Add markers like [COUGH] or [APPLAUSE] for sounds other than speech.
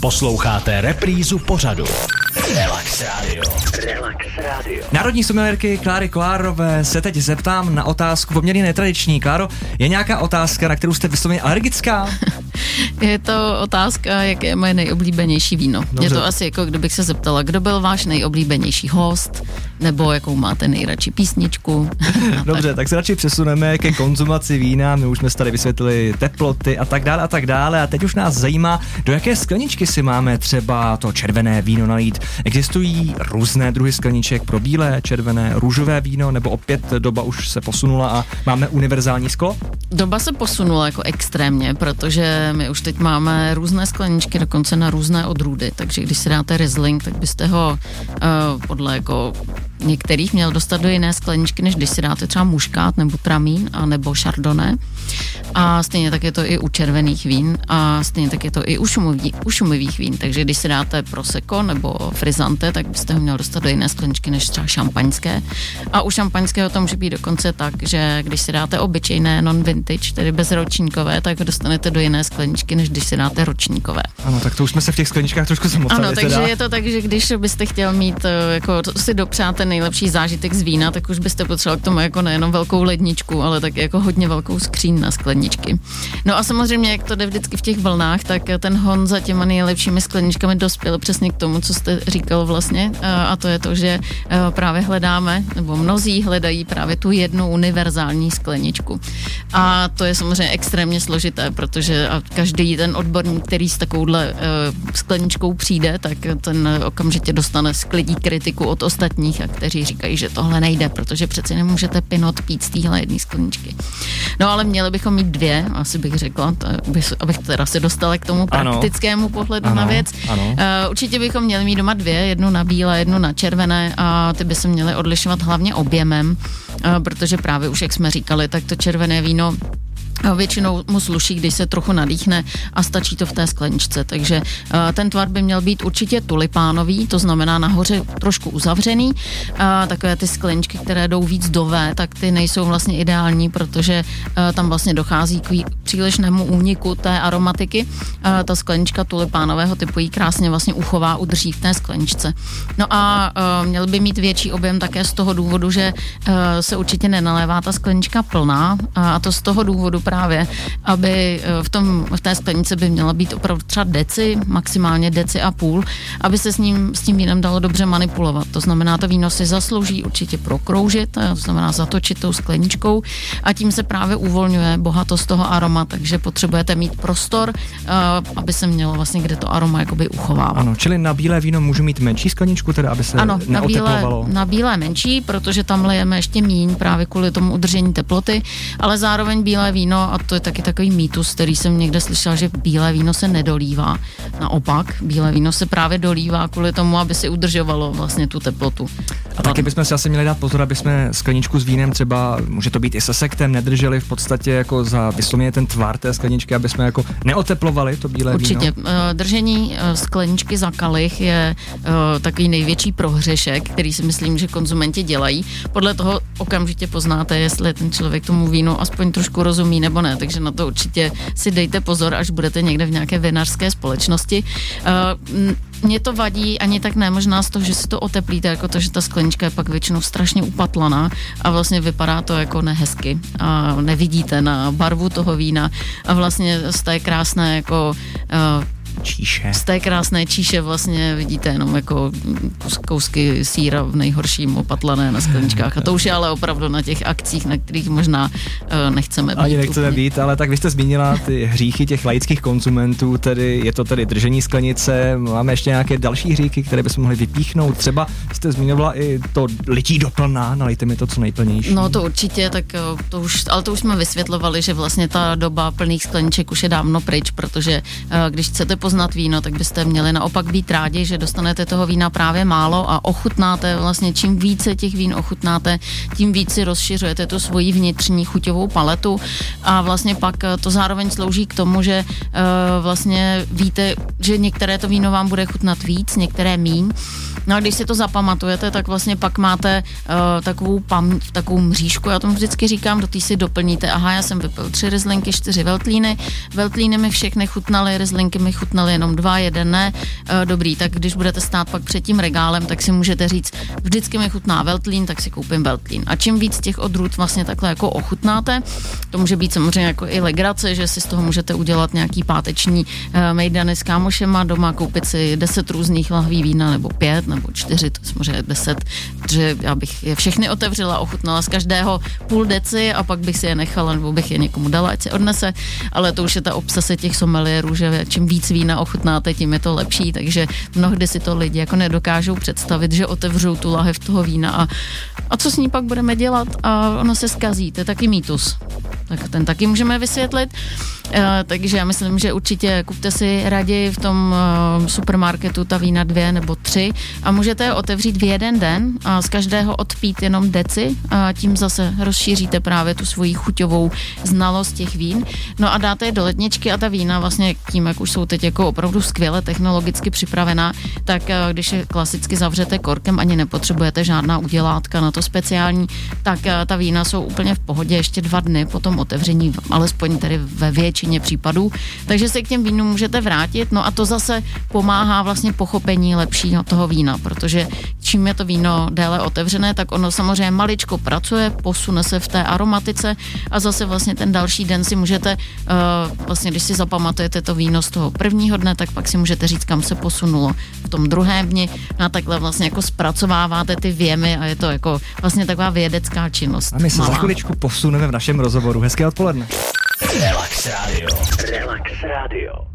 Posloucháte reprízu pořadu. Relax Radio. Relax Radio. Národní sommelierky Kláry Klárové se teď zeptám na otázku poměrně netradiční. Kláro, je nějaká otázka, na kterou jste vysloveně alergická? [LAUGHS] [LAUGHS] Je to otázka, jaké je moje nejoblíbenější víno. Dobře. Je to asi jako kdybych se zeptala, kdo byl váš nejoblíbenější host, nebo jakou máte nejradši písničku. [LAUGHS] Dobře, tak. se radši přesuneme ke konzumaci vína. My už jsme tady vysvětlili teploty a tak dále a tak dále. A teď už nás zajímá, do jaké skleničky si máme třeba to červené víno nalít. Existují různé druhy skleniček pro bílé, červené, růžové víno, nebo opět doba už se posunula a máme univerzální sklo? Doba se posunula jako extrémně, protože my už teď máme různé skleničky, dokonce na různé odrůdy, takže když si dáte Riesling, tak byste ho uh, podle jako některých měl dostat do jiné skleničky, než když si dáte třeba muškát nebo tramín a nebo chardonnay. A stejně tak je to i u červených vín a stejně tak je to i u, šumový, u šumivých vín. Takže když si dáte prosecco nebo frizante, tak byste ho měl dostat do jiné skleničky než třeba šampaňské. A u šampaňského to může být dokonce tak, že když si dáte obyčejné non-vintage, tedy bezročníkové, tak ho dostanete do jiné skleničky, než když si dáte ročníkové. Ano, tak to už jsme se v těch skleničkách trošku zamotali. Ano, takže teda. je to tak, že když byste chtěl mít, eh, jako si dopřát ten nejlepší zážitek z vína, tak už byste potřeboval k tomu jako nejenom velkou ledničku, ale tak jako hodně velkou skříň na skleničky. No a samozřejmě, jak to jde vždycky v těch vlnách, tak ten hon za těma nejlepšími skleničkami dospěl přesně k tomu, co jste říkal vlastně, a to je to, že právě hledáme, nebo mnozí hledají právě tu jednu univerzální skleničku. A to je samozřejmě extrémně složité, protože každý ten odborník, který s takovouhle skleničkou přijde, tak ten okamžitě dostane sklidí kritiku od ostatních, a kteří říkají, že tohle nejde, protože přece nemůžete pinot pít z téhle jedné skleničky. No ale měli bychom mít dvě, asi bych řekla, to, abych teda se dostala k tomu praktickému ano. pohledu ano, na věc. Ano. Uh, určitě bychom měli mít doma dvě, jednu na bílé, jednu na červené a ty by se měly odlišovat hlavně objemem, uh, protože právě už, jak jsme říkali, tak to červené víno Většinou mu sluší, když se trochu nadýchne a stačí to v té skleničce. Takže uh, ten tvar by měl být určitě tulipánový, to znamená nahoře trošku uzavřený. Uh, takové ty skleničky, které jdou víc do V, tak ty nejsou vlastně ideální, protože uh, tam vlastně dochází k přílišnému úniku té aromatiky. Ta sklenička tulipánového typu ji krásně vlastně uchová, udrží v té skleničce. No a měl by mít větší objem také z toho důvodu, že se určitě nenalévá ta sklenička plná a to z toho důvodu právě, aby eh, v, tom, v té sklenici by měla být opravdu třeba deci, maximálně deci a půl, aby se s, ním, s tím vínem dalo dobře manipulovat. To znamená, to víno si zaslouží určitě prokroužit, to znamená zatočit tou skleničkou a tím se právě uvolňuje bohatost toho aroma, takže potřebujete mít prostor, uh, aby se mělo vlastně kde to aroma jakoby uchovávat. Ano, čili na bílé víno můžu mít menší skleničku, teda aby se ano, na bílé, na bílé menší, protože tam lejeme ještě míň právě kvůli tomu udržení teploty, ale zároveň bílé víno víno, a to je taky takový mýtus, který jsem někde slyšel, že bílé víno se nedolívá. Naopak, bílé víno se právě dolívá kvůli tomu, aby si udržovalo vlastně tu teplotu. A taky bychom si asi měli dát pozor, aby jsme skleničku s vínem třeba, může to být i se sektem, nedrželi v podstatě jako za vysloveně ten tvar té skleničky, aby jsme jako neoteplovali to bílé Určitě. víno. Určitě. Držení eh, skleničky za kalich je eh, takový největší prohřešek, který si myslím, že konzumenti dělají. Podle toho okamžitě poznáte, jestli ten člověk tomu vínu aspoň trošku rozumí nebo ne, takže na to určitě si dejte pozor, až budete někde v nějaké vinařské společnosti. Uh, to vadí ani tak ne, možná z toho, že si to oteplíte, jako to, že ta sklenička je pak většinou strašně upatlaná a vlastně vypadá to jako nehezky a nevidíte na barvu toho vína a vlastně z té krásné jako uh, číše. Z té krásné číše vlastně vidíte jenom jako kousky síra v nejhorším opatlané na skleničkách. A to už je ale opravdu na těch akcích, na kterých možná uh, nechceme být. Ani nechceme úplně. být, ale tak vy jste zmínila ty hříchy těch laických konzumentů, tedy je to tedy držení sklenice, máme ještě nějaké další hříchy, které bychom mohli vypíchnout. Třeba jste zmiňovala i to lití doplná, nalejte mi to co nejplnější. No to určitě, tak eh, to už, ale to už jsme vysvětlovali, že vlastně ta doba plných skleniček už je dávno pryč, protože uh, když chcete poznat víno, tak byste měli naopak být rádi, že dostanete toho vína právě málo a ochutnáte vlastně čím více těch vín ochutnáte, tím víc si rozšiřujete tu svoji vnitřní chuťovou paletu. A vlastně pak eh, to zároveň slouží k tomu, že uh, vlastně víte, že některé to víno vám bude chutnat víc, některé míň. No a když si to zapamatujete, tak vlastně pak máte uh, takovou pam, takovou mřížku, já tomu vždycky říkám, do té si doplníte, aha, já jsem vypil tři rizlinky, čtyři veltlíny, veltlíny mi všechny chutnaly, rizlinky mi chutnaly jenom dva, jeden ne. E, dobrý, tak když budete stát pak před tím regálem, tak si můžete říct, vždycky mi chutná Veltlín, tak si koupím Veltlín. A čím víc těch odrůd vlastně takhle jako ochutnáte, to může být samozřejmě jako i legrace, že si z toho můžete udělat nějaký páteční e, mejdany s kámošema, doma koupit si deset různých lahví vína, nebo pět, nebo čtyři, to samozřejmě deset, protože já bych je všechny otevřela, ochutnala z každého půl deci a pak bych si je nechala, nebo bych je někomu dala, ať si odnese, ale to už je ta obsese těch somelierů, že čím víc vína ochutnáte, tím je to lepší, takže mnohdy si to lidi jako nedokážou představit, že otevřou tu lahev toho vína a, a co s ní pak budeme dělat a ono se skazí, to je taky mýtus. Tak ten taky můžeme vysvětlit. Eh, takže já myslím, že určitě kupte si raději v tom uh, supermarketu ta vína dvě nebo tři a můžete je otevřít v jeden den a z každého odpít jenom deci a tím zase rozšíříte právě tu svoji chuťovou znalost těch vín. No a dáte je do ledničky a ta vína vlastně tím, jak už jsou teď jako opravdu skvěle technologicky připravená, tak uh, když je klasicky zavřete korkem, ani nepotřebujete žádná udělátka na to speciální, tak ta vína jsou úplně v pohodě ještě dva dny po tom otevření, alespoň tedy ve většině případů. Takže se k těm vínům můžete vrátit, no a to zase pomáhá vlastně pochopení lepšího toho vína, protože čím je to víno déle otevřené, tak ono samozřejmě maličko pracuje, posune se v té aromatice a zase vlastně ten další den si můžete, uh, vlastně když si zapamatujete to víno z toho prvního dne, tak pak si můžete říct, kam se posunulo v tom druhém dni no a takhle vlastně jako zpracováváte ty věmy a je to jako vlastně taková vědecká činnost. A my se Malá. za chviličku posuneme v našem rozhovoru. Hezké odpoledne. Relax Radio. Relax Radio.